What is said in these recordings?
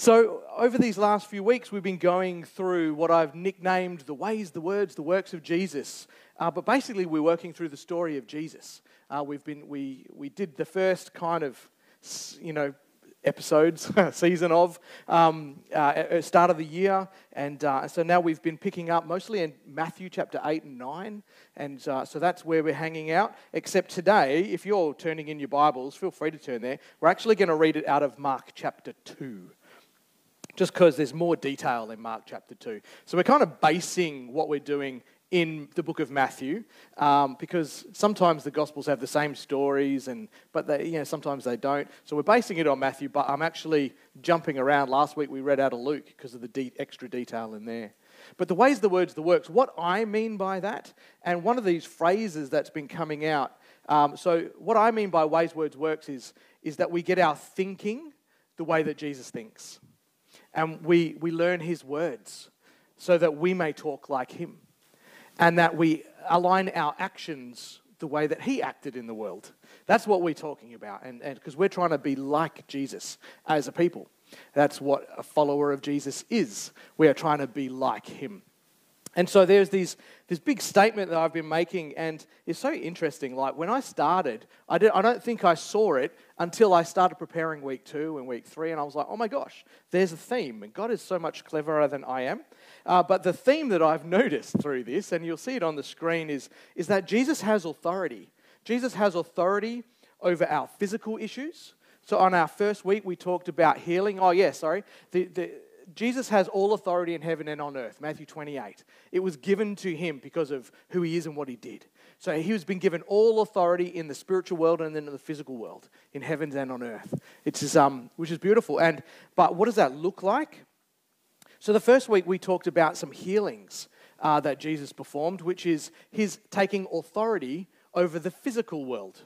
So, over these last few weeks, we've been going through what I've nicknamed the ways, the words, the works of Jesus. Uh, but basically, we're working through the story of Jesus. Uh, we've been, we, we did the first kind of, you know, episodes, season of, um, uh, start of the year. And uh, so now we've been picking up mostly in Matthew chapter 8 and 9. And uh, so that's where we're hanging out. Except today, if you're turning in your Bibles, feel free to turn there. We're actually going to read it out of Mark chapter 2 just because there's more detail in Mark chapter 2. So we're kind of basing what we're doing in the book of Matthew um, because sometimes the Gospels have the same stories, and, but they, you know, sometimes they don't. So we're basing it on Matthew, but I'm actually jumping around. Last week we read out of Luke because of the de- extra detail in there. But the ways, the words, the works, what I mean by that, and one of these phrases that's been coming out. Um, so, what I mean by ways, words, works is, is that we get our thinking the way that Jesus thinks and we, we learn his words so that we may talk like him and that we align our actions the way that he acted in the world. That's what we're talking about, and because we're trying to be like Jesus as a people. That's what a follower of Jesus is. We are trying to be like him. And so there's these, this big statement that I've been making, and it's so interesting. Like when I started, I, did, I don't think I saw it until I started preparing week two and week three, and I was like, oh my gosh, there's a theme, and God is so much cleverer than I am. Uh, but the theme that I've noticed through this, and you'll see it on the screen, is, is that Jesus has authority. Jesus has authority over our physical issues. So on our first week, we talked about healing. Oh, yeah, sorry. The, the, Jesus has all authority in heaven and on earth, Matthew 28. It was given to him because of who he is and what he did. So he has been given all authority in the spiritual world and then in the physical world, in heavens and on earth. It's um, which is beautiful. And but what does that look like? So the first week we talked about some healings uh, that Jesus performed, which is his taking authority over the physical world.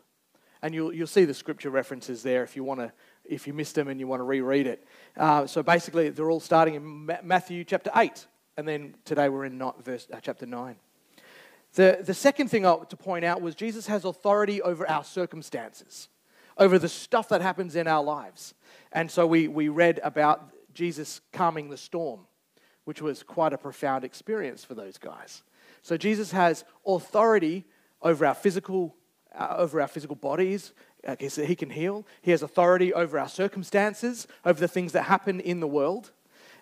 And you'll, you'll see the scripture references there if you want to if you missed them and you want to reread it. Uh, so basically, they're all starting in Matthew chapter 8, and then today we're in verse, uh, chapter 9. The, the second thing to point out was Jesus has authority over our circumstances, over the stuff that happens in our lives. And so we, we read about Jesus calming the storm, which was quite a profound experience for those guys. So Jesus has authority over our physical, uh, over our physical bodies, Okay, so he can heal. He has authority over our circumstances, over the things that happen in the world.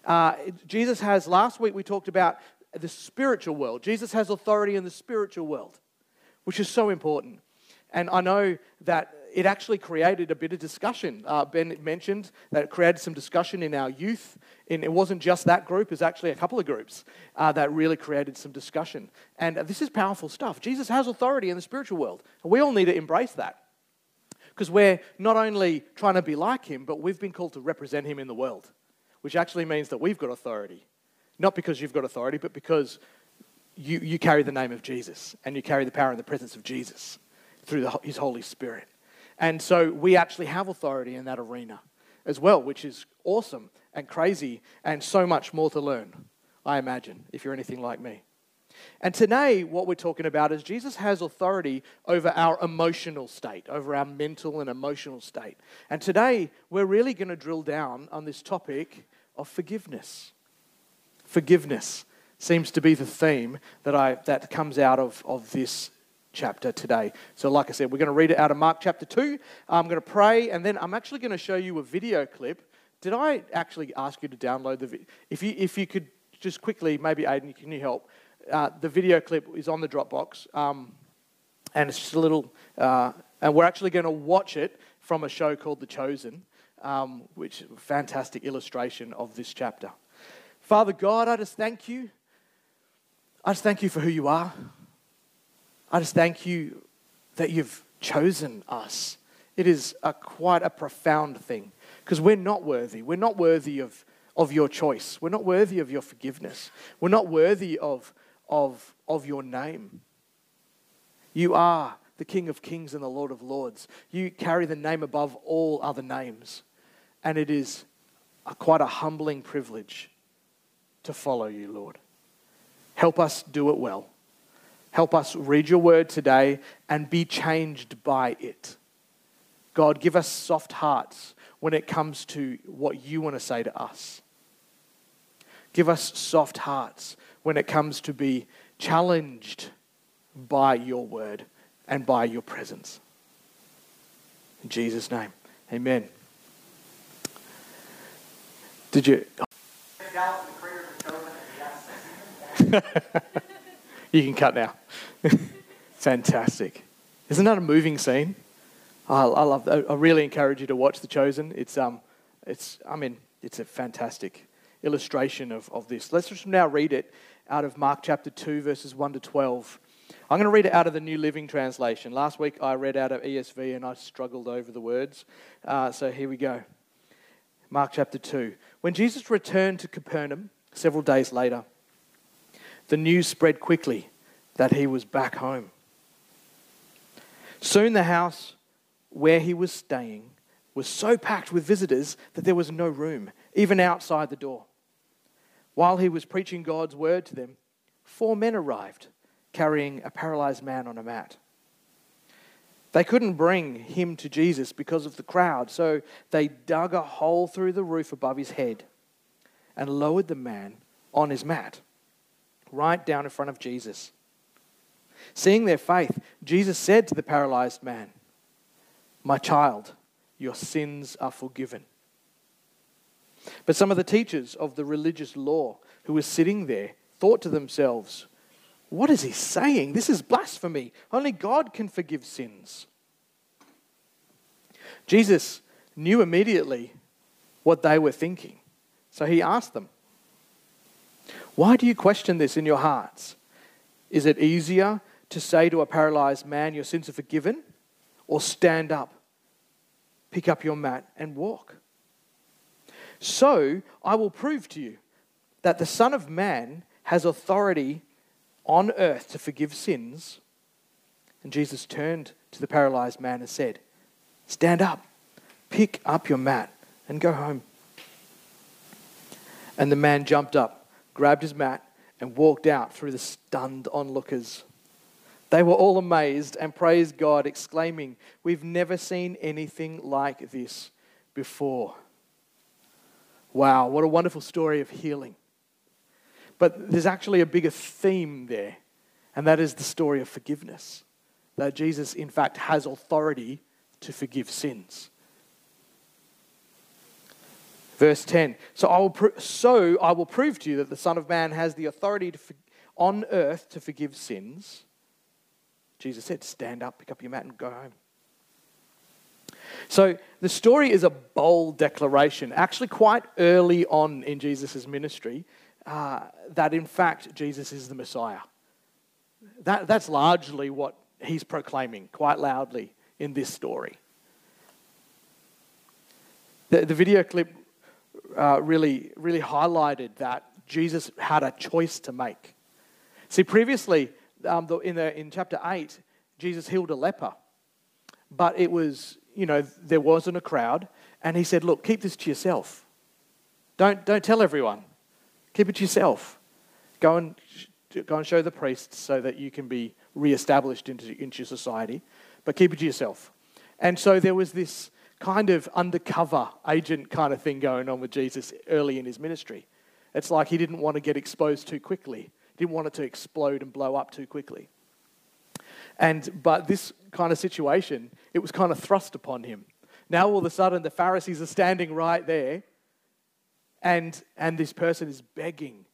Uh, Jesus has, last week we talked about the spiritual world. Jesus has authority in the spiritual world, which is so important. And I know that it actually created a bit of discussion. Uh, ben mentioned that it created some discussion in our youth. And it wasn't just that group, it was actually a couple of groups uh, that really created some discussion. And this is powerful stuff. Jesus has authority in the spiritual world. And we all need to embrace that. Because we're not only trying to be like him, but we've been called to represent him in the world, which actually means that we've got authority. Not because you've got authority, but because you, you carry the name of Jesus and you carry the power and the presence of Jesus through the, his Holy Spirit. And so we actually have authority in that arena as well, which is awesome and crazy and so much more to learn, I imagine, if you're anything like me. And today, what we're talking about is Jesus has authority over our emotional state, over our mental and emotional state. And today, we're really going to drill down on this topic of forgiveness. Forgiveness seems to be the theme that, I, that comes out of, of this chapter today. So, like I said, we're going to read it out of Mark chapter 2. I'm going to pray, and then I'm actually going to show you a video clip. Did I actually ask you to download the video? If you, if you could just quickly, maybe Aiden, can you help? Uh, the video clip is on the Dropbox, um, and it's just a little, uh, and we're actually going to watch it from a show called The Chosen, um, which is a fantastic illustration of this chapter. Father God, I just thank you. I just thank you for who you are. I just thank you that you've chosen us. It is a, quite a profound thing because we're not worthy. We're not worthy of, of your choice. We're not worthy of your forgiveness. We're not worthy of of, of your name. You are the King of Kings and the Lord of Lords. You carry the name above all other names. And it is a, quite a humbling privilege to follow you, Lord. Help us do it well. Help us read your word today and be changed by it. God, give us soft hearts when it comes to what you want to say to us. Give us soft hearts when it comes to be challenged by your word and by your presence. In Jesus' name, amen. Did you? you can cut now. Fantastic. Isn't that a moving scene? I, love. I really encourage you to watch The Chosen. It's um, it's. I mean, it's a fantastic illustration of, of this. Let's just now read it out of Mark chapter 2, verses 1 to 12. I'm going to read it out of the New Living Translation. Last week I read out of ESV and I struggled over the words. Uh, so here we go. Mark chapter 2. When Jesus returned to Capernaum several days later, the news spread quickly that he was back home. Soon the house where he was staying was so packed with visitors that there was no room, even outside the door. While he was preaching God's word to them, four men arrived carrying a paralyzed man on a mat. They couldn't bring him to Jesus because of the crowd, so they dug a hole through the roof above his head and lowered the man on his mat right down in front of Jesus. Seeing their faith, Jesus said to the paralyzed man, My child, your sins are forgiven. But some of the teachers of the religious law who were sitting there thought to themselves, What is he saying? This is blasphemy. Only God can forgive sins. Jesus knew immediately what they were thinking. So he asked them, Why do you question this in your hearts? Is it easier to say to a paralyzed man, Your sins are forgiven? Or stand up, pick up your mat, and walk? So I will prove to you that the Son of Man has authority on earth to forgive sins. And Jesus turned to the paralyzed man and said, Stand up, pick up your mat, and go home. And the man jumped up, grabbed his mat, and walked out through the stunned onlookers. They were all amazed and praised God, exclaiming, We've never seen anything like this before. Wow, what a wonderful story of healing. But there's actually a bigger theme there, and that is the story of forgiveness. That Jesus, in fact, has authority to forgive sins. Verse 10 So I will, so I will prove to you that the Son of Man has the authority for- on earth to forgive sins. Jesus said, Stand up, pick up your mat, and go home. So the story is a bold declaration, actually, quite early on in Jesus' ministry, uh, that in fact Jesus is the Messiah. That, that's largely what he's proclaiming quite loudly in this story. The, the video clip uh, really, really highlighted that Jesus had a choice to make. See, previously, um, in, the, in chapter 8, Jesus healed a leper, but it was you know, there wasn't a crowd. And he said, Look, keep this to yourself. Don't, don't tell everyone. Keep it to yourself. Go and, go and show the priests so that you can be reestablished into, into society, but keep it to yourself. And so there was this kind of undercover agent kind of thing going on with Jesus early in his ministry. It's like he didn't want to get exposed too quickly, he didn't want it to explode and blow up too quickly. And, but this kind of situation, it was kind of thrust upon him. Now all of a sudden, the Pharisees are standing right there, and, and this person is begging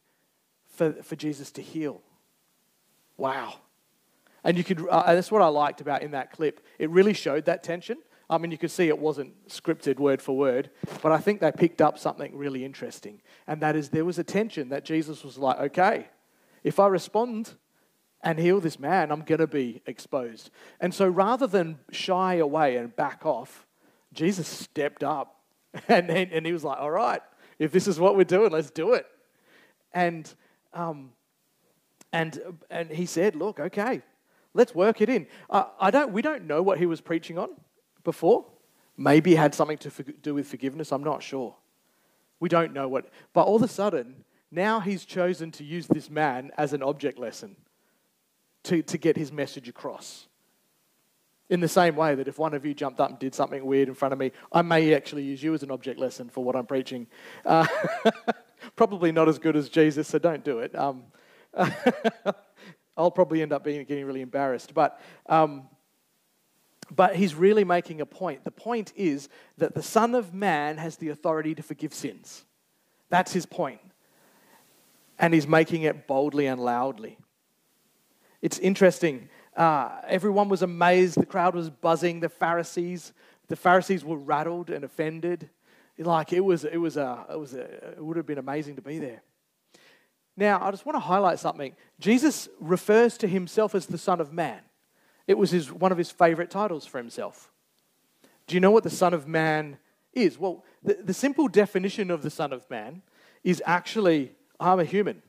for, for Jesus to heal. Wow. And you could, uh, that's what I liked about in that clip. It really showed that tension. I mean, you could see it wasn't scripted word for word, but I think they picked up something really interesting. And that is there was a tension that Jesus was like, okay, if I respond, and heal this man, I'm going to be exposed. And so rather than shy away and back off, Jesus stepped up and, and he was like, all right, if this is what we're doing, let's do it. And, um, and, and he said, look, okay, let's work it in. Uh, I don't, we don't know what he was preaching on before. Maybe it had something to do with forgiveness. I'm not sure. We don't know what. But all of a sudden, now he's chosen to use this man as an object lesson to, to get his message across. In the same way that if one of you jumped up and did something weird in front of me, I may actually use you as an object lesson for what I'm preaching. Uh, probably not as good as Jesus, so don't do it. Um, I'll probably end up being, getting really embarrassed. But, um, but he's really making a point. The point is that the Son of Man has the authority to forgive sins. That's his point. And he's making it boldly and loudly. It's interesting uh, everyone was amazed. The crowd was buzzing. The Pharisees, the Pharisees were rattled and offended. Like it was, it was a, it was a, it would have been amazing to be there. Now, I just want to highlight something. Jesus refers to himself as the Son of Man. It was his, one of his favorite titles for himself. Do you know what the Son of Man is? Well, the, the simple definition of the Son of Man is actually I'm a human.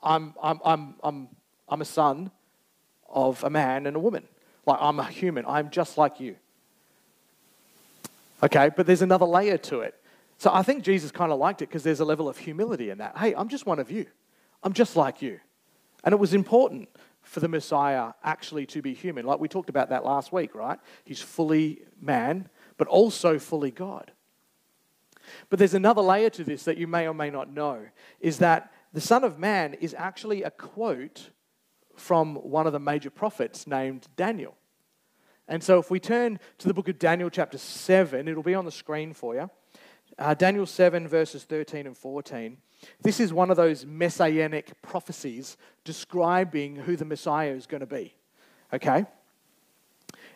I'm, I'm, I'm, I'm, I'm a son of a man and a woman. Like, I'm a human, I'm just like you. Okay, but there's another layer to it. So I think Jesus kind of liked it because there's a level of humility in that. Hey, I'm just one of you, I'm just like you. And it was important for the Messiah actually to be human. Like we talked about that last week, right? He's fully man, but also fully God. But there's another layer to this that you may or may not know is that the Son of Man is actually a quote from one of the major prophets named Daniel. And so if we turn to the book of Daniel, chapter 7, it'll be on the screen for you. Uh, Daniel 7, verses 13 and 14. This is one of those messianic prophecies describing who the Messiah is going to be. Okay?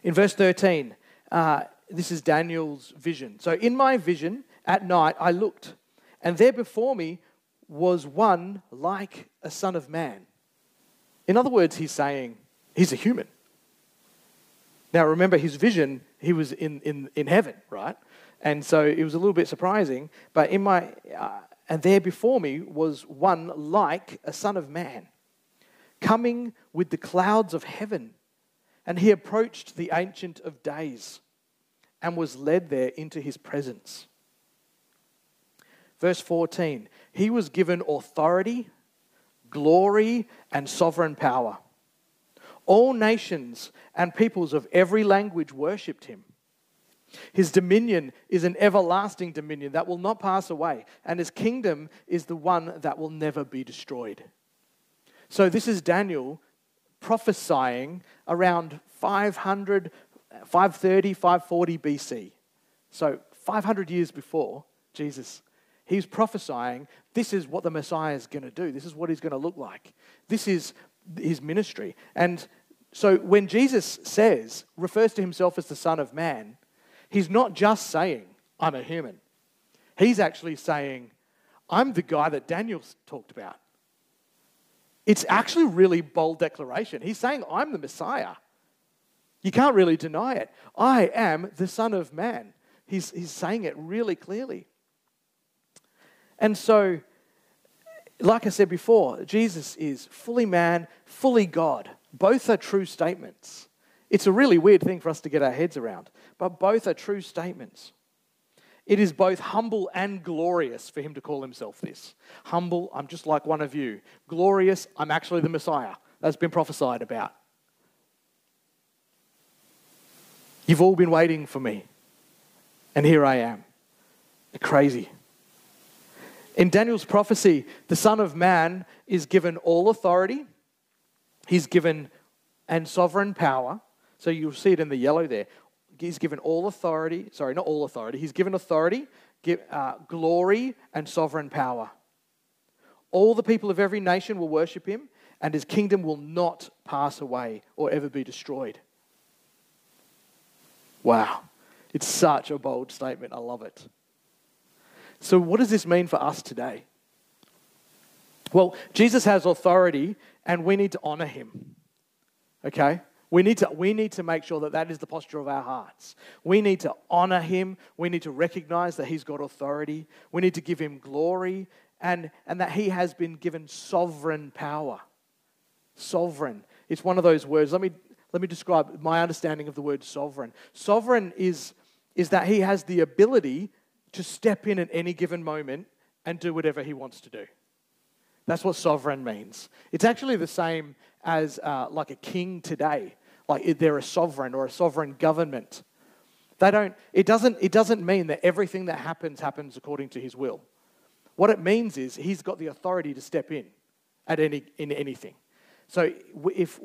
In verse 13, uh, this is Daniel's vision. So, in my vision at night, I looked, and there before me was one like a son of man in other words, he's saying he's a human. Now, remember his vision, he was in, in, in heaven, right? And so it was a little bit surprising. But in my, uh, and there before me was one like a son of man, coming with the clouds of heaven. And he approached the Ancient of Days and was led there into his presence. Verse 14 He was given authority glory, and sovereign power. All nations and peoples of every language worshipped him. His dominion is an everlasting dominion that will not pass away, and his kingdom is the one that will never be destroyed. So, this is Daniel prophesying around 500, 530, 540 BC. So, 500 years before Jesus He's prophesying this is what the Messiah is going to do. This is what he's going to look like. This is his ministry. And so when Jesus says, refers to himself as the Son of Man, he's not just saying, I'm a human. He's actually saying, I'm the guy that Daniel talked about. It's actually really bold declaration. He's saying, I'm the Messiah. You can't really deny it. I am the Son of Man. He's, he's saying it really clearly. And so, like I said before, Jesus is fully man, fully God. Both are true statements. It's a really weird thing for us to get our heads around, but both are true statements. It is both humble and glorious for him to call himself this. Humble, I'm just like one of you. Glorious, I'm actually the Messiah. That's been prophesied about. You've all been waiting for me, and here I am. Crazy. In Daniel's prophecy, the Son of Man is given all authority, he's given and sovereign power. So you'll see it in the yellow there. He's given all authority, sorry, not all authority, he's given authority, give, uh, glory, and sovereign power. All the people of every nation will worship him, and his kingdom will not pass away or ever be destroyed. Wow. It's such a bold statement. I love it. So, what does this mean for us today? Well, Jesus has authority and we need to honor him. Okay? We need, to, we need to make sure that that is the posture of our hearts. We need to honor him. We need to recognize that he's got authority. We need to give him glory and, and that he has been given sovereign power. Sovereign. It's one of those words. Let me, let me describe my understanding of the word sovereign. Sovereign is, is that he has the ability to step in at any given moment and do whatever he wants to do. That's what sovereign means. It's actually the same as uh, like a king today. like they're a sovereign or a sovereign government. They don't, it, doesn't, it doesn't mean that everything that happens happens according to his will. What it means is he's got the authority to step in at any, in anything. So if,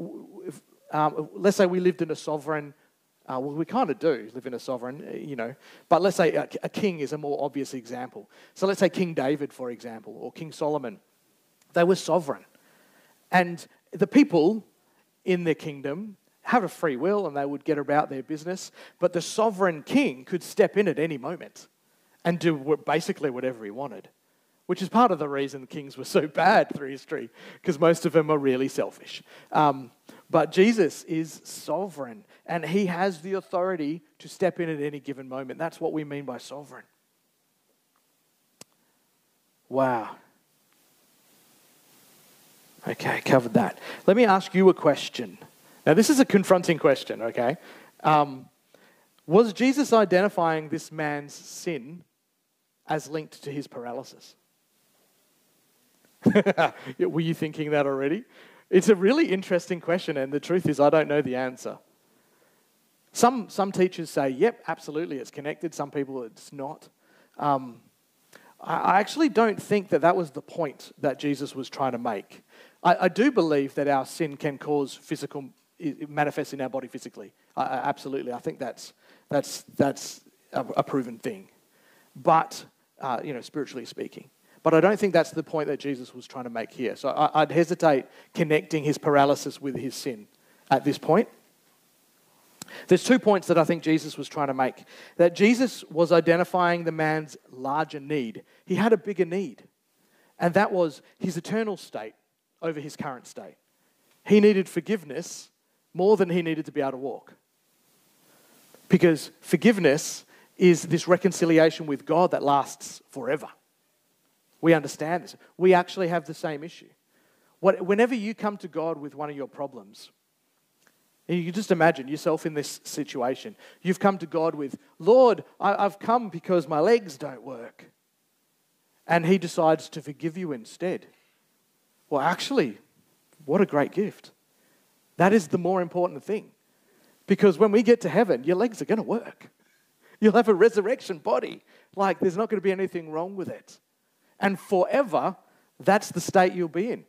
if um, let's say we lived in a sovereign, uh, well, we kind of do live in a sovereign, uh, you know, but let's say a, a king is a more obvious example. So let's say King David, for example, or King Solomon. They were sovereign. And the people in their kingdom had a free will and they would get about their business, but the sovereign king could step in at any moment and do basically whatever he wanted, which is part of the reason kings were so bad through history, because most of them are really selfish. Um, but Jesus is sovereign and he has the authority to step in at any given moment. That's what we mean by sovereign. Wow. Okay, covered that. Let me ask you a question. Now, this is a confronting question, okay? Um, was Jesus identifying this man's sin as linked to his paralysis? Were you thinking that already? It's a really interesting question, and the truth is, I don't know the answer. Some, some teachers say, yep, absolutely, it's connected. Some people, it's not. Um, I, I actually don't think that that was the point that Jesus was trying to make. I, I do believe that our sin can cause physical it manifests in our body physically. Uh, absolutely, I think that's that's that's a, a proven thing. But uh, you know, spiritually speaking. But I don't think that's the point that Jesus was trying to make here. So I, I'd hesitate connecting his paralysis with his sin at this point. There's two points that I think Jesus was trying to make. That Jesus was identifying the man's larger need. He had a bigger need, and that was his eternal state over his current state. He needed forgiveness more than he needed to be able to walk. Because forgiveness is this reconciliation with God that lasts forever. We understand this. We actually have the same issue. What, whenever you come to God with one of your problems, you can just imagine yourself in this situation. You've come to God with, Lord, I, I've come because my legs don't work. And He decides to forgive you instead. Well, actually, what a great gift. That is the more important thing. Because when we get to heaven, your legs are going to work. You'll have a resurrection body. Like, there's not going to be anything wrong with it. And forever, that's the state you'll be in.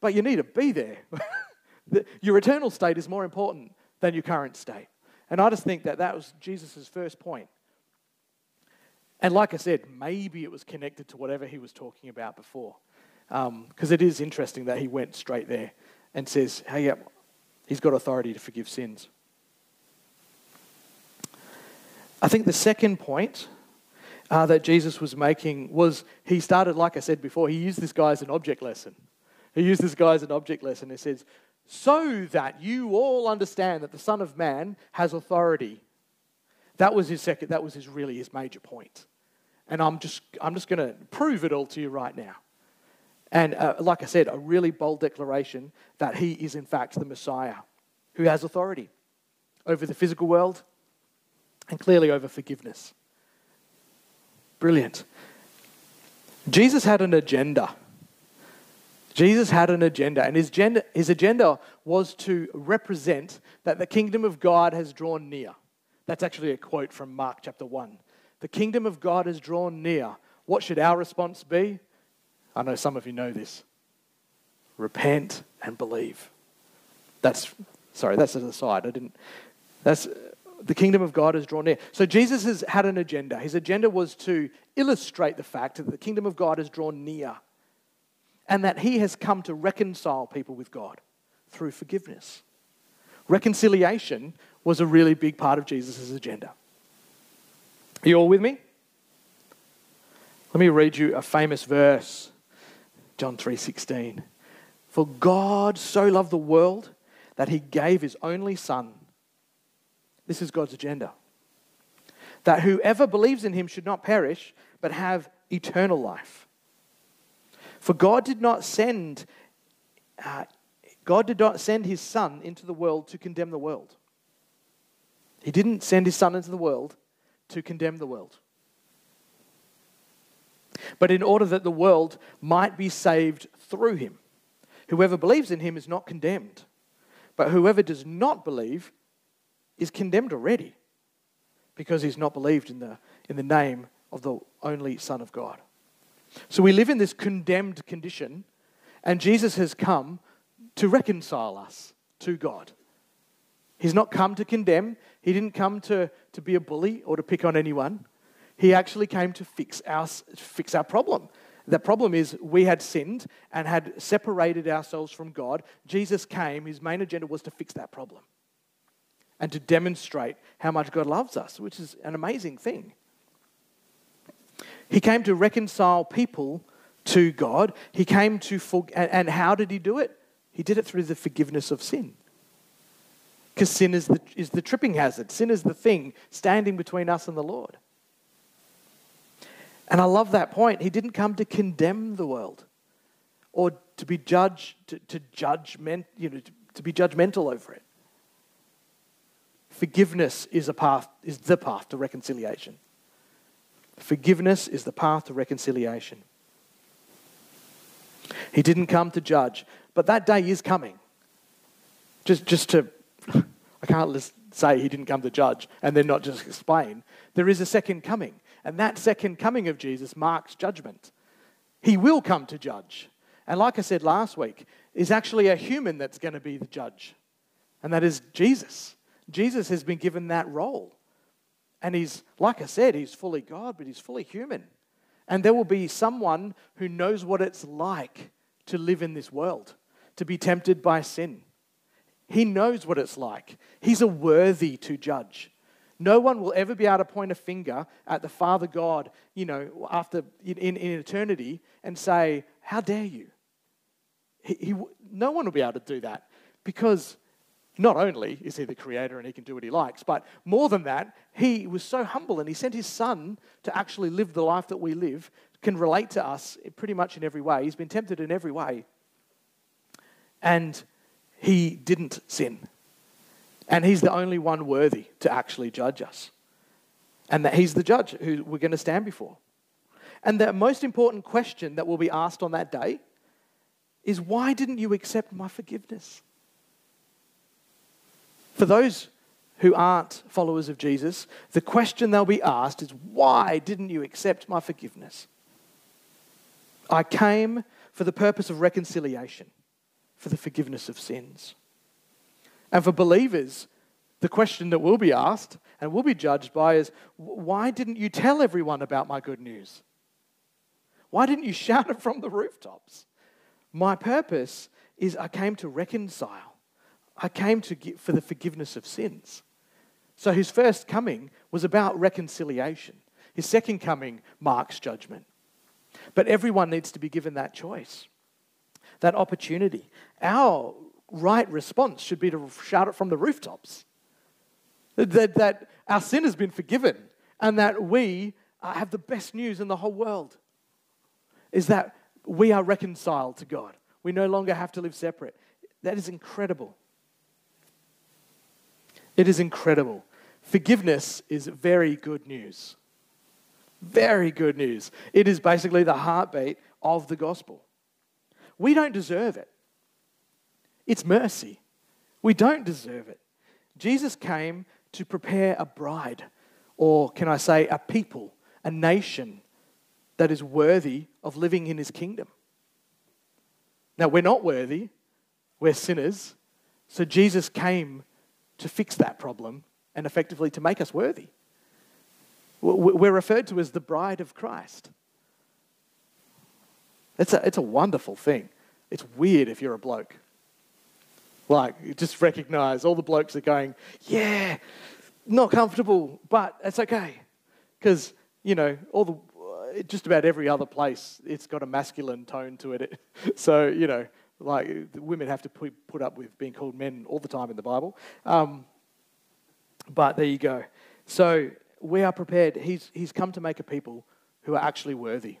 But you need to be there. your eternal state is more important than your current state. And I just think that that was Jesus' first point. And like I said, maybe it was connected to whatever he was talking about before. Because um, it is interesting that he went straight there and says, hey, yeah, He's got authority to forgive sins. I think the second point uh, that Jesus was making was he started, like I said before, he used this guy as an object lesson. He used this guy as an object lesson. He says, so that you all understand that the Son of Man has authority. That was his second, that was his really his major point. And I'm just, I'm just going to prove it all to you right now. And uh, like I said, a really bold declaration that he is, in fact, the Messiah who has authority over the physical world and clearly over forgiveness. Brilliant. Jesus had an agenda. Jesus had an agenda, and his agenda, his agenda was to represent that the kingdom of God has drawn near. That's actually a quote from Mark chapter 1. The kingdom of God has drawn near. What should our response be? I know some of you know this. Repent and believe. That's, sorry, that's an aside. I didn't, that's, the kingdom of God has drawn near. So Jesus has had an agenda. His agenda was to illustrate the fact that the kingdom of God has drawn near and that he has come to reconcile people with God through forgiveness. Reconciliation was a really big part of Jesus' agenda. Are you all with me? Let me read you a famous verse John 3:16. For God so loved the world that he gave his only son. This is God's agenda. That whoever believes in him should not perish but have eternal life. For God did not send uh, God did not send his son into the world to condemn the world. He didn't send his son into the world to condemn the world but in order that the world might be saved through him. Whoever believes in him is not condemned, But whoever does not believe is condemned already because he's not believed in the, in the name of the only Son of God. So we live in this condemned condition, and Jesus has come to reconcile us to God. He's not come to condemn, he didn't come to, to be a bully or to pick on anyone. He actually came to fix our, fix our problem. The problem is we had sinned and had separated ourselves from God. Jesus came, his main agenda was to fix that problem and to demonstrate how much God loves us, which is an amazing thing. He came to reconcile people to God. He came to, for, and, how did he do it? He did it through the forgiveness of sin. Because sin is the, is the tripping hazard, sin is the thing standing between us and the Lord. And I love that point. He didn't come to condemn the world or to be judge, to, to judgment, you know, to, to be judgmental over it. Forgiveness is a path, is the path to reconciliation. Forgiveness is the path to reconciliation. He didn't come to judge, but that day is coming. Just, just to, I can't say he didn't come to judge and then not just explain. There is a second coming, and that second coming of Jesus marks judgment. He will come to judge. And like I said last week, is actually a human that's going to be the judge, and that is Jesus. Jesus has been given that role. And he's, like I said, he's fully God, but he's fully human. And there will be someone who knows what it's like to live in this world, to be tempted by sin. He knows what it's like. He's a worthy to judge. No one will ever be able to point a finger at the Father God, you know, after in, in, eternity and say, How dare you? He, he, no one will be able to do that because not only is he the creator and he can do what he likes, but more than that, he was so humble and he sent his son to actually live the life that we live, can relate to us pretty much in every way. He's been tempted in every way. And he didn't sin. And he's the only one worthy to actually judge us. And that he's the judge who we're going to stand before. And the most important question that will be asked on that day is why didn't you accept my forgiveness? For those who aren't followers of Jesus, the question they'll be asked is, Why didn't you accept my forgiveness? I came for the purpose of reconciliation, for the forgiveness of sins. And for believers, the question that will be asked and will be judged by is, Why didn't you tell everyone about my good news? Why didn't you shout it from the rooftops? My purpose is I came to reconcile. I came to give for the forgiveness of sins. So his first coming was about reconciliation. His second coming marks judgment. But everyone needs to be given that choice, that opportunity. Our right response should be to shout it from the rooftops that, that our sin has been forgiven and that we have the best news in the whole world is that we are reconciled to God. We no longer have to live separate. That is incredible. It is incredible. Forgiveness is very good news. Very good news. It is basically the heartbeat of the gospel. We don't deserve it, it's mercy. We don't deserve it. Jesus came to prepare a bride, or can I say, a people, a nation that is worthy of living in his kingdom. Now, we're not worthy, we're sinners. So Jesus came to fix that problem and effectively to make us worthy. We're referred to as the bride of Christ. It's a, it's a wonderful thing. It's weird if you're a bloke. Like, just recognize all the blokes are going, yeah, not comfortable, but it's okay. Because, you know, all the, just about every other place, it's got a masculine tone to it. so, you know, like women have to put, up with being called men all the time in the Bible. Um, but there you go. So we are prepared. He's, he's come to make a people who are actually worthy.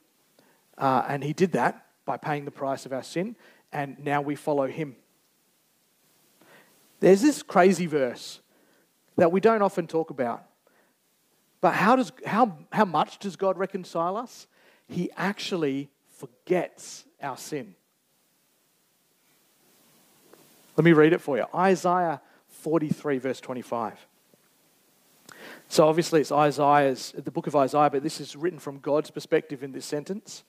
Uh, and he did that by paying the price of our sin, and now we follow him. There's this crazy verse that we don't often talk about. But how, does, how, how much does God reconcile us? He actually forgets our sin. Let me read it for you Isaiah 43, verse 25. So obviously it's Isaiah's, the book of Isaiah, but this is written from God's perspective in this sentence.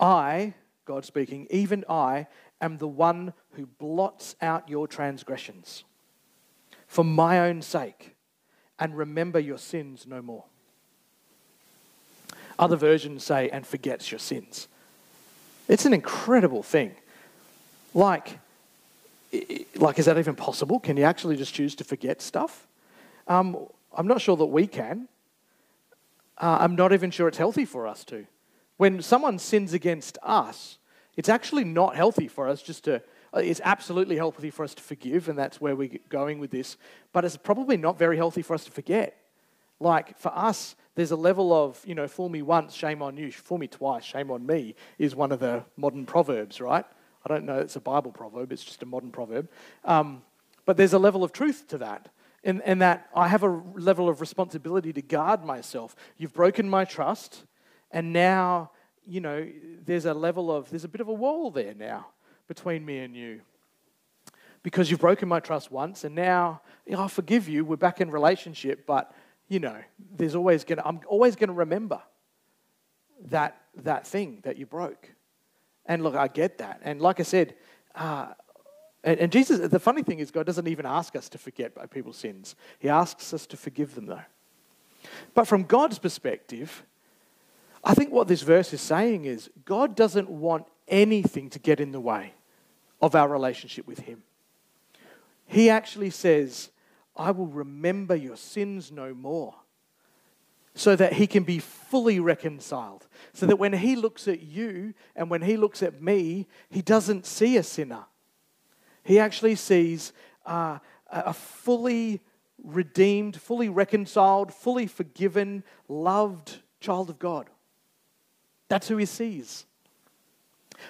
I, God speaking, even I am the one who blots out your transgressions for my own sake and remember your sins no more. Other versions say, and forgets your sins. It's an incredible thing. Like, like, is that even possible? Can you actually just choose to forget stuff? Um, I'm not sure that we can. Uh, I'm not even sure it's healthy for us to. When someone sins against us, it's actually not healthy for us just to. Uh, it's absolutely healthy for us to forgive, and that's where we're going with this. But it's probably not very healthy for us to forget. Like for us, there's a level of, you know, fool me once, shame on you, fool me twice, shame on me, is one of the modern proverbs, right? I don't know it's a Bible proverb, it's just a modern proverb. Um, but there's a level of truth to that. In, in that I have a level of responsibility to guard myself. You've broken my trust, and now, you know, there's a level of, there's a bit of a wall there now between me and you. Because you've broken my trust once, and now you know, I forgive you, we're back in relationship, but, you know, there's always gonna, I'm always going to remember that, that thing that you broke. And look, I get that. And like I said, uh, and, and Jesus, the funny thing is, God doesn't even ask us to forget people's sins. He asks us to forgive them, though. But from God's perspective, I think what this verse is saying is God doesn't want anything to get in the way of our relationship with Him. He actually says, I will remember your sins no more so that he can be fully reconciled. So that when he looks at you and when he looks at me, he doesn't see a sinner. He actually sees uh, a fully redeemed, fully reconciled, fully forgiven, loved child of God. That's who he sees.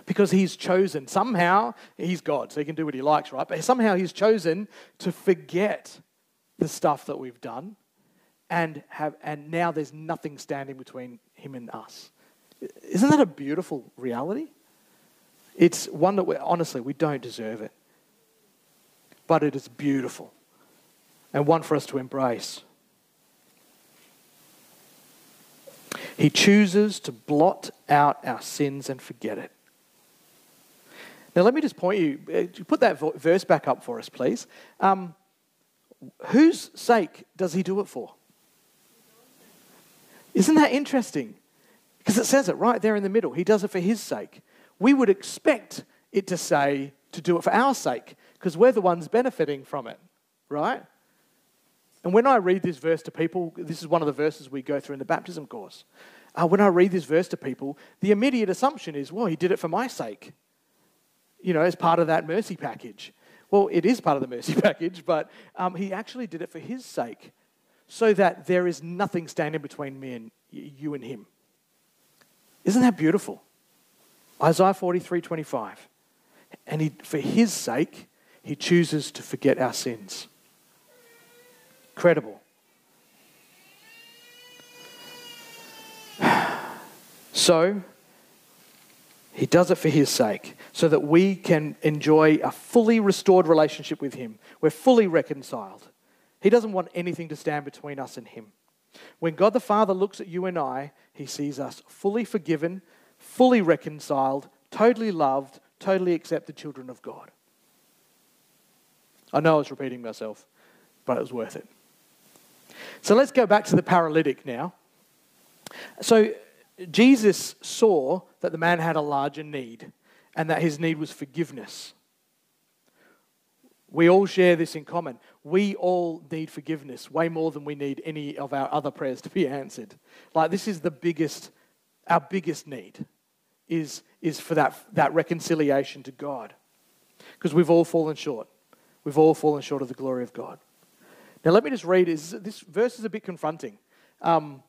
Because he's chosen. Somehow, he's God, so he can do what he likes, right? But somehow he's chosen to forget the stuff that we've done and, have, and now there's nothing standing between him and us. Isn't that a beautiful reality? It's one that we honestly we don't deserve it. But it is beautiful and one for us to embrace. He chooses to blot out our sins and forget it. Now, let me just point you, uh, put that verse back up for us, please. Um, whose sake does he do it for? Isn't that interesting? Because it says it right there in the middle. He does it for his sake. We would expect it to say to do it for our sake because we're the ones benefiting from it, right? And when I read this verse to people, this is one of the verses we go through in the baptism course. Uh, when I read this verse to people, the immediate assumption is, well, he did it for my sake, you know, as part of that mercy package. Well, it is part of the mercy package, but um, he actually did it for his sake so that there is nothing standing between me and you and him. Isn't that beautiful? Isaiah 43 25. And he, for his sake, he chooses to forget our sins. Credible. So, he does it for his sake, so that we can enjoy a fully restored relationship with him. We're fully reconciled. He doesn't want anything to stand between us and Him. When God the Father looks at you and I, He sees us fully forgiven, fully reconciled, totally loved, totally accepted children of God. I know I was repeating myself, but it was worth it. So let's go back to the paralytic now. So Jesus saw that the man had a larger need and that his need was forgiveness. We all share this in common. We all need forgiveness way more than we need any of our other prayers to be answered. Like, this is the biggest, our biggest need is, is for that, that reconciliation to God. Because we've all fallen short. We've all fallen short of the glory of God. Now, let me just read this. This verse is a bit confronting. Um,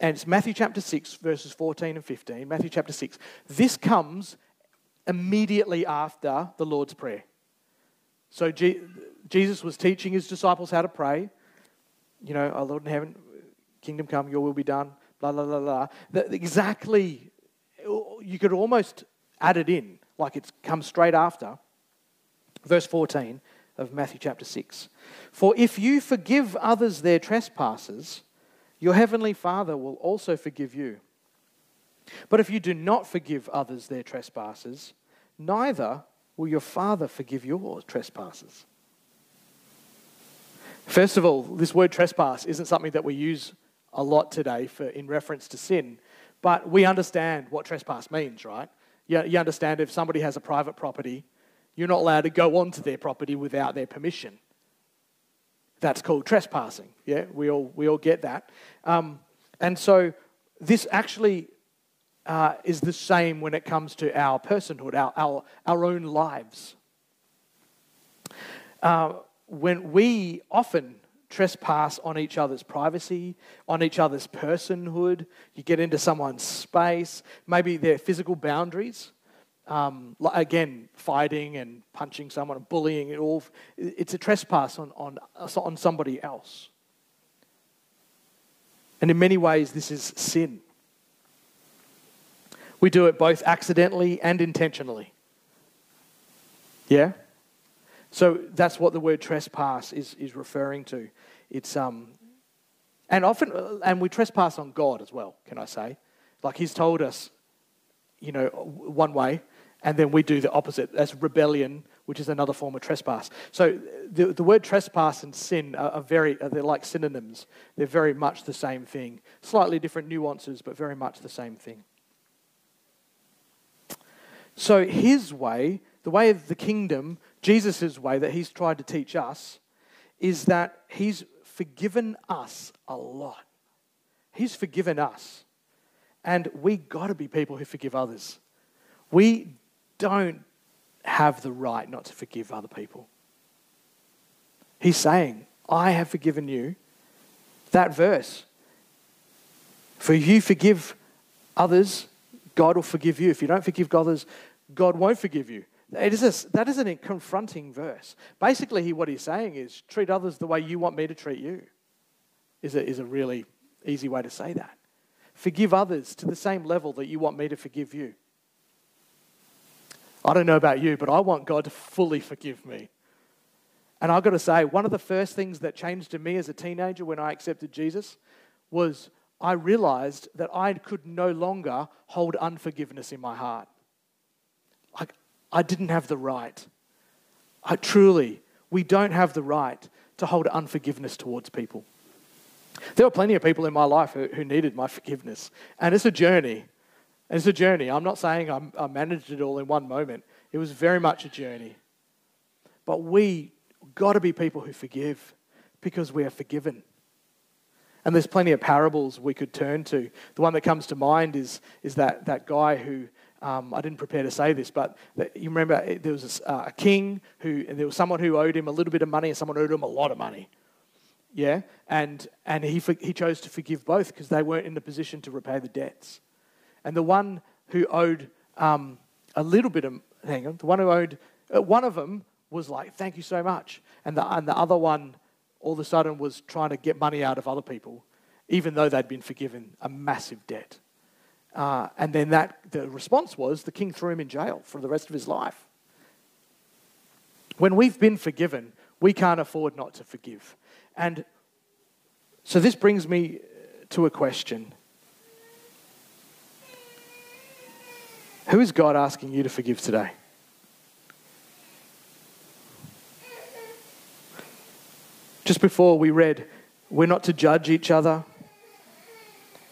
and it's Matthew chapter 6, verses 14 and 15. Matthew chapter 6. This comes immediately after the Lord's Prayer. So Jesus was teaching his disciples how to pray. You know, our Lord in heaven, kingdom come, your will be done, blah, blah, blah, blah. The, exactly, you could almost add it in, like it's come straight after. Verse 14 of Matthew chapter 6. For if you forgive others their trespasses, your heavenly Father will also forgive you. But if you do not forgive others their trespasses, neither will your Father forgive your trespasses. First of all, this word trespass isn't something that we use a lot today for, in reference to sin, but we understand what trespass means, right? You, you understand if somebody has a private property, you're not allowed to go onto their property without their permission. That's called trespassing. Yeah, we all, we all get that. Um, and so this actually uh, is the same when it comes to our personhood, our, our, our own lives. Uh, when we often trespass on each other's privacy, on each other's personhood, you get into someone's space, maybe their physical boundaries. Um, again, fighting and punching someone, bullying, it all, it's a trespass on, on, on somebody else. And in many ways, this is sin. We do it both accidentally and intentionally. Yeah? So that's what the word trespass is, is referring to. It's, um, and often, and we trespass on God as well, can I say? Like He's told us, you know, one way, and then we do the opposite. That's rebellion, which is another form of trespass. So the, the word trespass and sin are, are very, they're like synonyms. They're very much the same thing. Slightly different nuances, but very much the same thing. So his way, the way of the kingdom, Jesus' way that he's tried to teach us, is that he's forgiven us a lot. He's forgiven us. And we got to be people who forgive others. We don't have the right not to forgive other people. He's saying, I have forgiven you. That verse. For you forgive others, God will forgive you. If you don't forgive others, God won't forgive you. It is a, that is a confronting verse. Basically, what he's saying is treat others the way you want me to treat you, is a, is a really easy way to say that. Forgive others to the same level that you want me to forgive you. I don't know about you, but I want God to fully forgive me. And I've got to say, one of the first things that changed in me as a teenager when I accepted Jesus was I realized that I could no longer hold unforgiveness in my heart. I didn't have the right. I truly, we don't have the right to hold unforgiveness towards people. There were plenty of people in my life who, who needed my forgiveness. And it's a journey. It's a journey. I'm not saying I'm, I managed it all in one moment, it was very much a journey. But we got to be people who forgive because we are forgiven. And there's plenty of parables we could turn to. The one that comes to mind is, is that, that guy who um, I didn't prepare to say this, but you remember eh, there was a, uh, king who, there was someone who owed him a little bit of money and someone owed him a lot of money. Yeah? And, and he, he chose to forgive both because they weren't in the position to repay the debts. And the one who owed um, a little bit of, hang on, the one who owed, uh, one of them was like, thank you so much. And the, and the other one all of a sudden was trying to get money out of other people, even though they'd been forgiven a massive debt. Uh, and then that, the response was the king threw him in jail for the rest of his life. When we've been forgiven, we can't afford not to forgive. And so this brings me to a question Who is God asking you to forgive today? Just before we read, we're not to judge each other,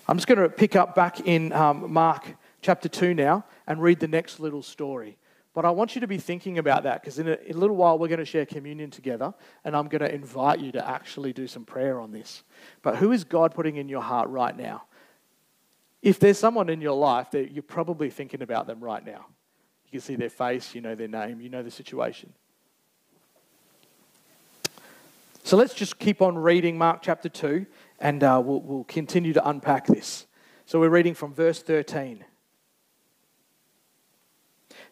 I'm just going to pick up back in um, Mark chapter 2 now and read the next little story. But I want you to be thinking about that because in, in a, little while we're going to share communion together and I'm going to invite you to actually do some prayer on this. But who is God putting in your heart right now? If there's someone in your life that you're probably thinking about them right now, you can see their face, you know their name, you know the situation. So let's just keep on reading Mark chapter 2 and uh, we'll, we'll continue to unpack this. So we're reading from verse 13.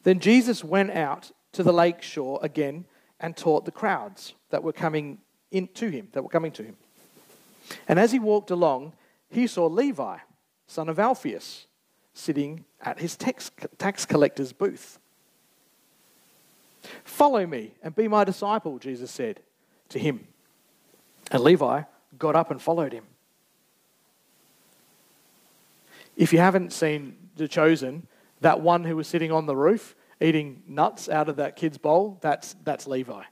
Then Jesus went out to the lake shore again and taught the crowds that were coming in to him, that were coming to him. And as he walked along, he saw Levi, son of Alphaeus, sitting at his tax, tax collector's booth. Follow me and be my disciple, Jesus said to him. And Levi got up and followed him. If you haven't seen The Chosen, that one who was sitting on the roof eating nuts out of that kid's bowl, that's, that's Levi.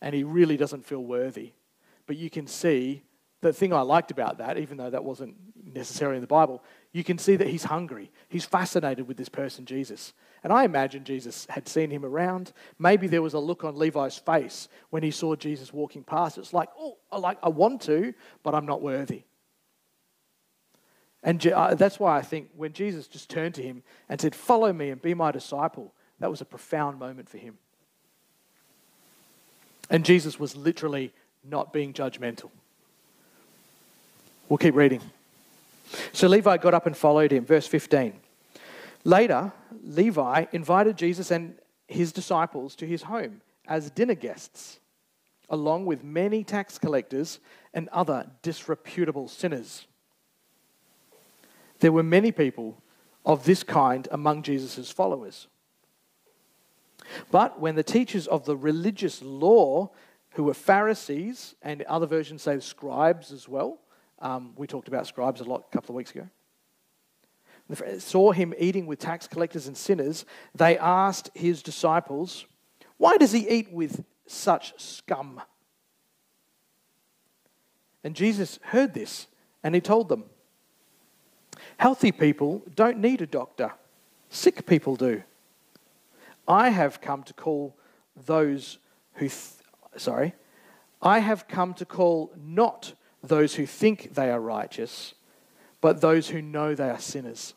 And he really doesn't feel worthy. But you can see the thing I liked about that, even though that wasn't necessarily in the Bible, you can see that he's hungry. He's fascinated with this person, Jesus. And I imagine Jesus had seen him around. Maybe there was a look on Levi's face when he saw Jesus walking past. It's like, oh, like I want to, but I'm not worthy. And uh, that's why I think when Jesus just turned to him and said, Follow me and be my disciple, that was a profound moment for him. And Jesus was literally not being judgmental. We'll keep reading. So Levi got up and followed him. Verse 15. Later, Levi invited Jesus and his disciples to his home as dinner guests, along with many tax collectors and other disreputable sinners. There were many people of this kind among Jesus' followers. But when the teachers of the religious law, who were Pharisees, and other versions say scribes as well, um, we talked about scribes a lot a couple of weeks ago, saw him eating with tax collectors and sinners, they asked his disciples, Why does he eat with such scum? And Jesus heard this and he told them, Healthy people don't need a doctor, sick people do. I have come to call those who, th- sorry, I have come to call not those who think they are righteous, but those who know they are sinners.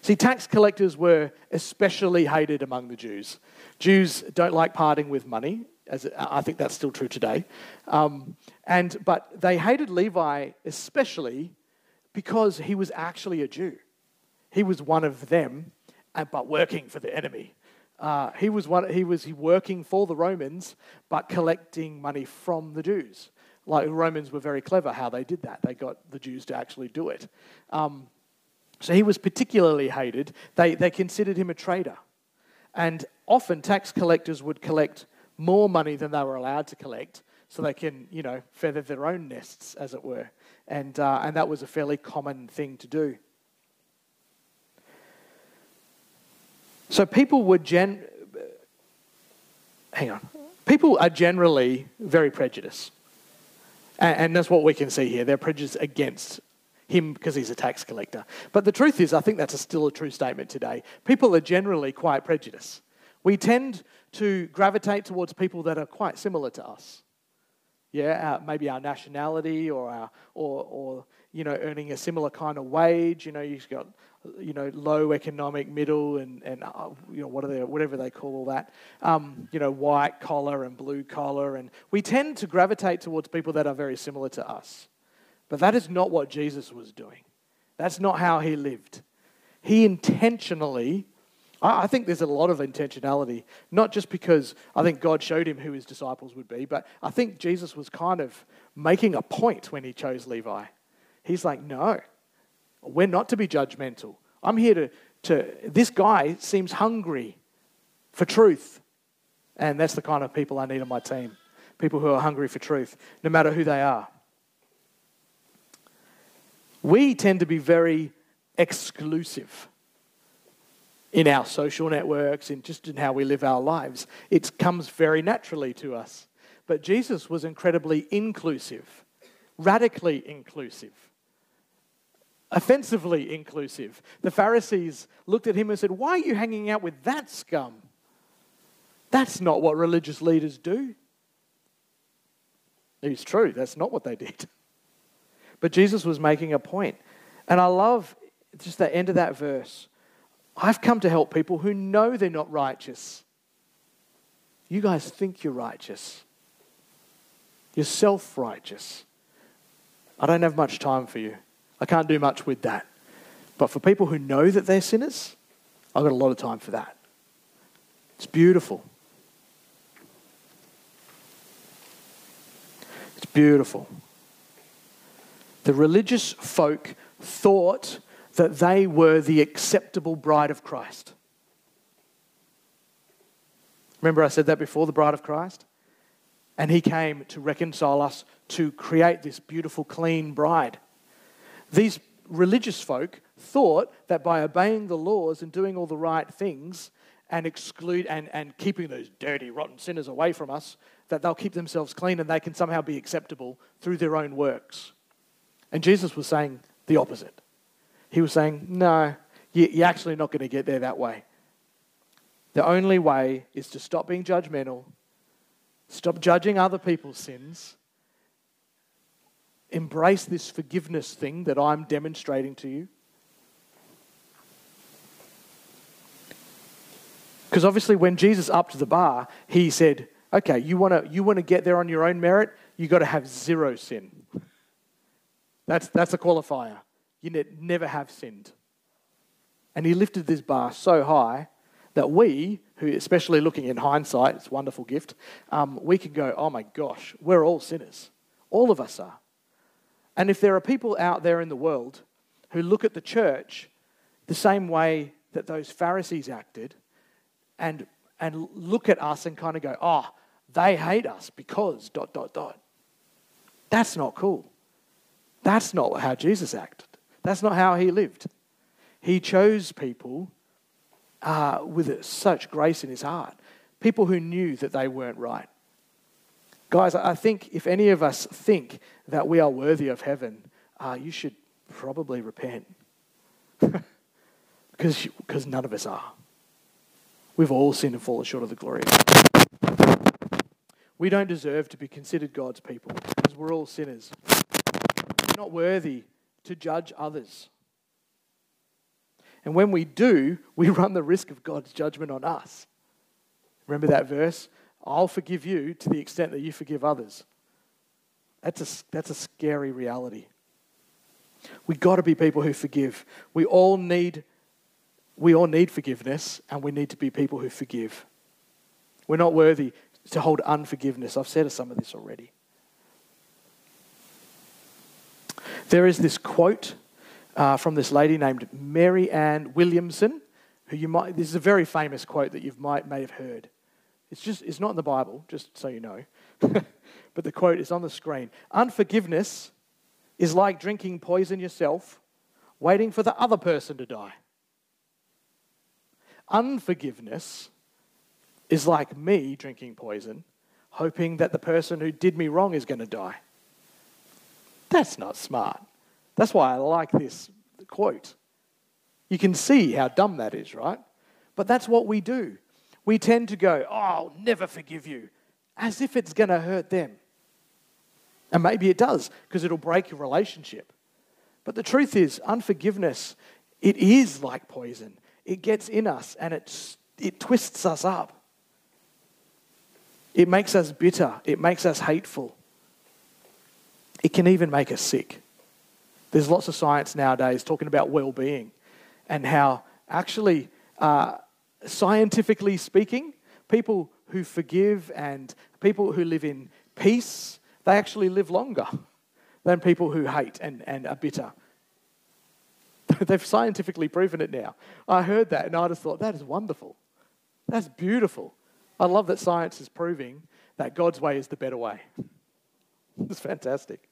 See, tax collectors were especially hated among the Jews. Jews don't like parting with money, as I think that's still true today. Um, and, but they hated Levi especially because he was actually a Jew. He was one of them, but working for the enemy. Uh, he was one, he was working for the Romans, but collecting money from the Jews. Like Romans were very clever how they did that. They got the Jews to actually do it. Um, so he was particularly hated. They, they considered him a traitor. And often tax collectors would collect more money than they were allowed to collect so they can, you know, feather their own nests, as it were and, uh, and that was a fairly common thing to do. So people were gen. Hang on. People are generally very prejudiced. And, and that's what we can see here. They're prejudiced against him because he's a tax collector. But the truth is, I think that's a still a true statement today. People are generally quite prejudiced. We tend to gravitate towards people that are quite similar to us yeah, maybe our nationality or our, or, or, you know, earning a similar kind of wage. You know, you've got, you know, low economic, middle, and, and uh, you know, what are they, whatever they call all that. Um, you know, white collar and blue collar. And we tend to gravitate towards people that are very similar to us. But that is not what Jesus was doing. That's not how he lived. He intentionally I, think there's a lot of intentionality, not just because I think God showed him who his disciples would be, but I think Jesus was kind of making a point when he chose Levi. He's like, no, we're not to be judgmental. I'm here to, to this guy seems hungry for truth. And that's the kind of people I need on my team people who are hungry for truth, no matter who they are. We tend to be very exclusive in our social networks, in just in how we live our lives. It comes very naturally to us. But Jesus was incredibly inclusive, radically inclusive, offensively inclusive. The Pharisees looked at him and said, Why are you hanging out with that scum? That's not what religious leaders do. It's true, that's not what they did. But Jesus was making a point. And I love just the end of that verse I've come to help people who know they're not righteous. You guys think you're righteous. You're self righteous. I don't have much time for you. I can't do much with that. But for people who know that they're sinners, I've got a lot of time for that. It's beautiful. It's beautiful. The religious folk thought that they were the acceptable bride of Christ. Remember, I said that before the bride of Christ? And he came to reconcile us to create this beautiful, clean bride. These religious folk thought that by obeying the laws and doing all the right things and exclude and, and keeping those dirty, rotten sinners away from us, that they'll keep themselves clean and they can somehow be acceptable through their own works. And Jesus was saying the opposite. He was saying, No, you're actually not going to get there that way. The only way is to stop being judgmental, stop judging other people's sins, embrace this forgiveness thing that I'm demonstrating to you. Because obviously, when Jesus upped the bar, he said, Okay, you want to you wanna get there on your own merit? You've got to have zero sin. That's, that's a qualifier. You never have sinned. And he lifted this bar so high that we, who especially looking in hindsight, it's a wonderful gift, um, we can go, oh my gosh, we're all sinners. All of us are. And if there are people out there in the world who look at the church the same way that those Pharisees acted and, and look at us and kind of go, oh, they hate us because dot, dot, dot. That's not cool. That's not how Jesus acted. That's not how he lived. He chose people uh, with such grace in his heart, people who knew that they weren't right. Guys, I think if any of us think that we are worthy of heaven, uh, you should probably repent. because, because none of us are. We've all sinned and fallen short of the glory. We don't deserve to be considered God's people because we're all sinners. We're not worthy to judge others. And when we do, we run the risk of God's judgment on us. Remember that verse? I'll forgive you to the extent that you forgive others. That's a, that's a scary reality. We've got to be people who forgive. We all need we all need forgiveness and we need to be people who forgive. We're not worthy to hold unforgiveness. I've said some of this already. There is this quote uh, from this lady named Marianne Williamson, who you might, this is a very famous quote that you might, may have heard. It's just, it's not in the Bible, just so you know. but the quote is on the screen. Unforgiveness is like drinking poison yourself, waiting for the other person to die. Unforgiveness is like me drinking poison, hoping that the person who did me wrong is going to die. That's not smart. That's why I like this quote. You can see how dumb that is, right? But that's what we do. We tend to go, Oh, I'll never forgive you, as if it's going to hurt them. And maybe it does, because it'll break your relationship. But the truth is, unforgiveness, it is like poison. It gets in us and it, it twists us up. It makes us bitter. It makes us hateful. It can even make us sick. There's lots of science nowadays talking about well being and how, actually, uh, scientifically speaking, people who forgive and people who live in peace, they actually live longer than people who hate and, and are bitter. They've scientifically proven it now. I heard that and I just thought, that is wonderful. That's beautiful. I love that science is proving that God's way is the better way. It's fantastic.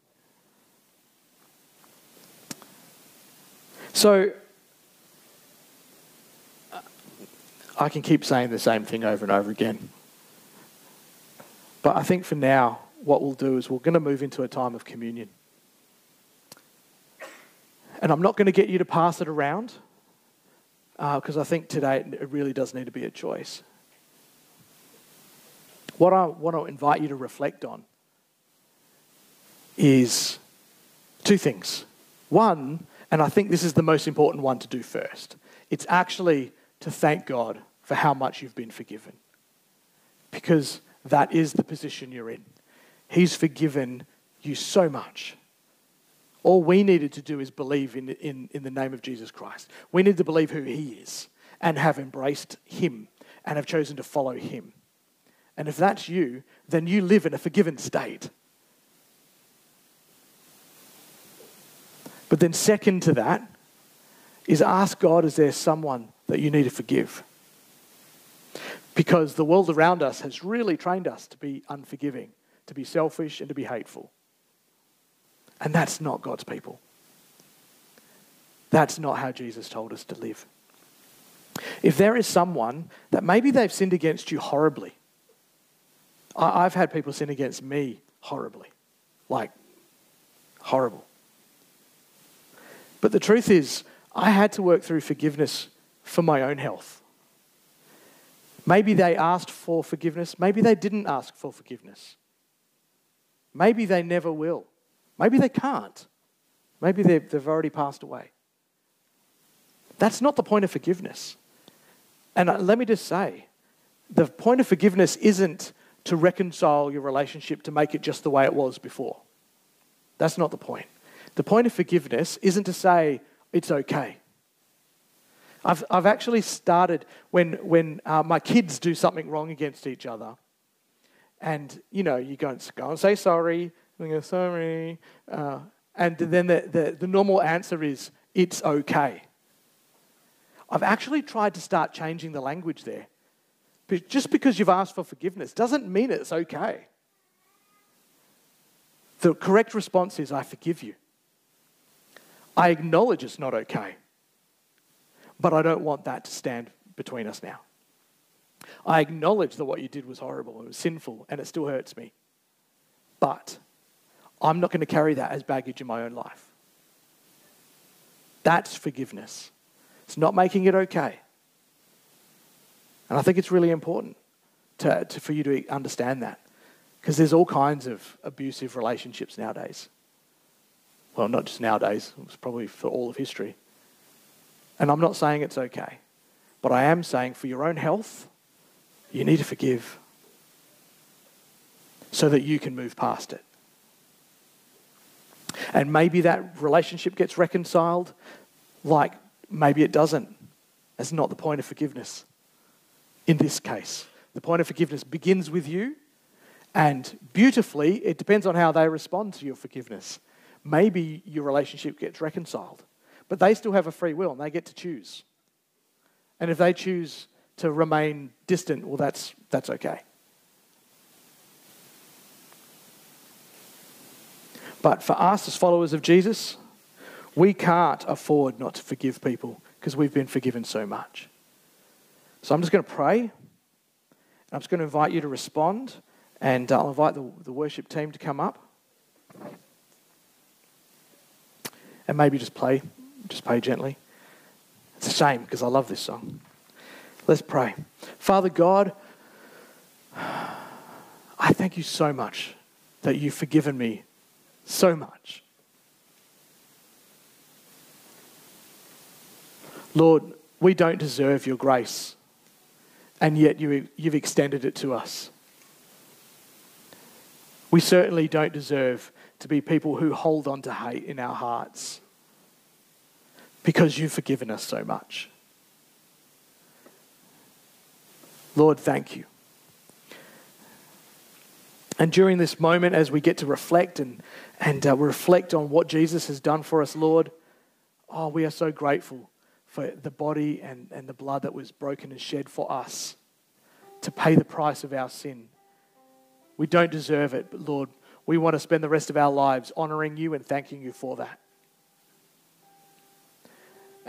So, I can keep saying the same thing over and over again. But I think for now, what we'll do is we're going to move into a time of communion. And I'm not going to get you to pass it around because uh, I think today it really does need to be a choice. What I want to invite you to reflect on is two things. One, and I think this is the most important one to do first. It's actually to thank God for how much you've been forgiven. Because that is the position you're in. He's forgiven you so much. All we needed to do is believe in, in, in the name of Jesus Christ. We need to believe who He is and have embraced Him and have chosen to follow Him. And if that's you, then you live in a forgiven state. But then, second to that, is ask God, is there someone that you need to forgive? Because the world around us has really trained us to be unforgiving, to be selfish, and to be hateful. And that's not God's people. That's not how Jesus told us to live. If there is someone that maybe they've sinned against you horribly, I've had people sin against me horribly, like horrible. But the truth is, I had to work through forgiveness for my own health. Maybe they asked for forgiveness, maybe they didn't ask for forgiveness. Maybe they never will. Maybe they can't. Maybe they've, they've already passed away. That's not the point of forgiveness. And uh, let me just say the point of forgiveness isn't to reconcile your relationship to make it just the way it was before. That's not the point. The point of forgiveness isn't to say it's okay. I've, I've actually started when, when uh, my kids do something wrong against each other, and you know, you go and, go and say sorry, and go, sorry, uh, and then the, the, the normal answer is, it's okay. I've actually tried to start changing the language there. But just because you've asked for forgiveness doesn't mean it's okay. The correct response is, I forgive you. I acknowledge it's not okay, but I don't want that to stand between us now. I acknowledge that what you did was horrible, it was sinful, and it still hurts me. But I'm not going to carry that as baggage in my own life. That's forgiveness. It's not making it okay. And I think it's really important to, to, for you to understand that because there's all kinds of abusive relationships nowadays. Well, not just nowadays, it's probably for all of history. And I'm not saying it's okay, but I am saying for your own health, you need to forgive so that you can move past it. And maybe that relationship gets reconciled like Maybe it doesn't. That's not the point of forgiveness. In this case, the point of forgiveness begins with you, and beautifully, it depends on how they respond to your forgiveness. Maybe your relationship gets reconciled, but they still have a free will and they get to choose. And if they choose to remain distant, well, that's, that's okay. But for us as followers of Jesus, we can't afford not to forgive people because we've been forgiven so much. So I'm just going to pray. I'm just going to invite you to respond, and uh, I'll invite the, the worship team to come up. And maybe just play, just play gently. It's a shame because I love this song. Let's pray. Father God, I thank you so much that you've forgiven me so much. Lord, we don't deserve your grace, and yet you, you've extended it to us. We certainly don't deserve to be people who hold on to hate in our hearts because you've forgiven us so much. Lord, thank you. And during this moment, as we get to reflect and, and uh, reflect on what Jesus has done for us, Lord, oh, we are so grateful for the body and, and the blood that was broken and shed for us to pay the price of our sin. We don't deserve it, but Lord, we want to spend the rest of our lives honoring you and thanking you for that.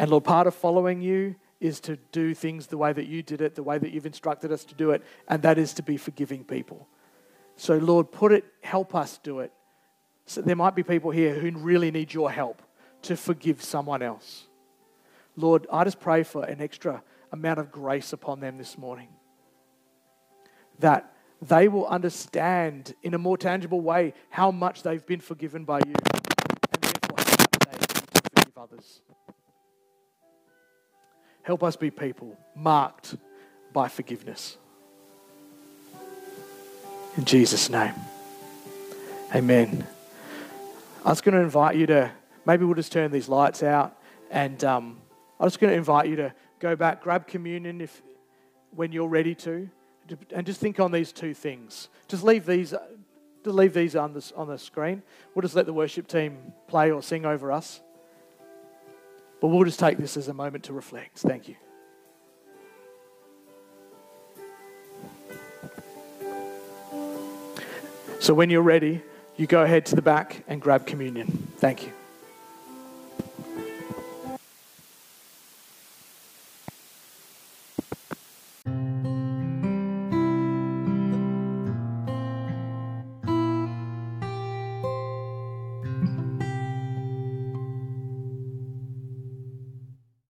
And Lord, part of following you is to do things the way that you did it, the way that you've instructed us to do it, and that is to be forgiving people. So, Lord, put it, help us do it. So there might be people here who really need your help to forgive someone else. Lord, I just pray for an extra amount of grace upon them this morning. That they will understand in a more tangible way how much they've been forgiven by you and therefore how they forgive others. Help us be people marked by forgiveness. In Jesus' name. Amen. I was going to invite you to maybe we'll just turn these lights out and. Um, I was going to invite you to go back, grab communion if, when you're ready to, and just think on these two things. Just leave these, to leave these on the, on the screen. We'll just let the worship team play or sing over us. But we'll just take this as a moment to reflect. Thank you. So when you're ready, you go ahead to the back and grab communion. Thank you.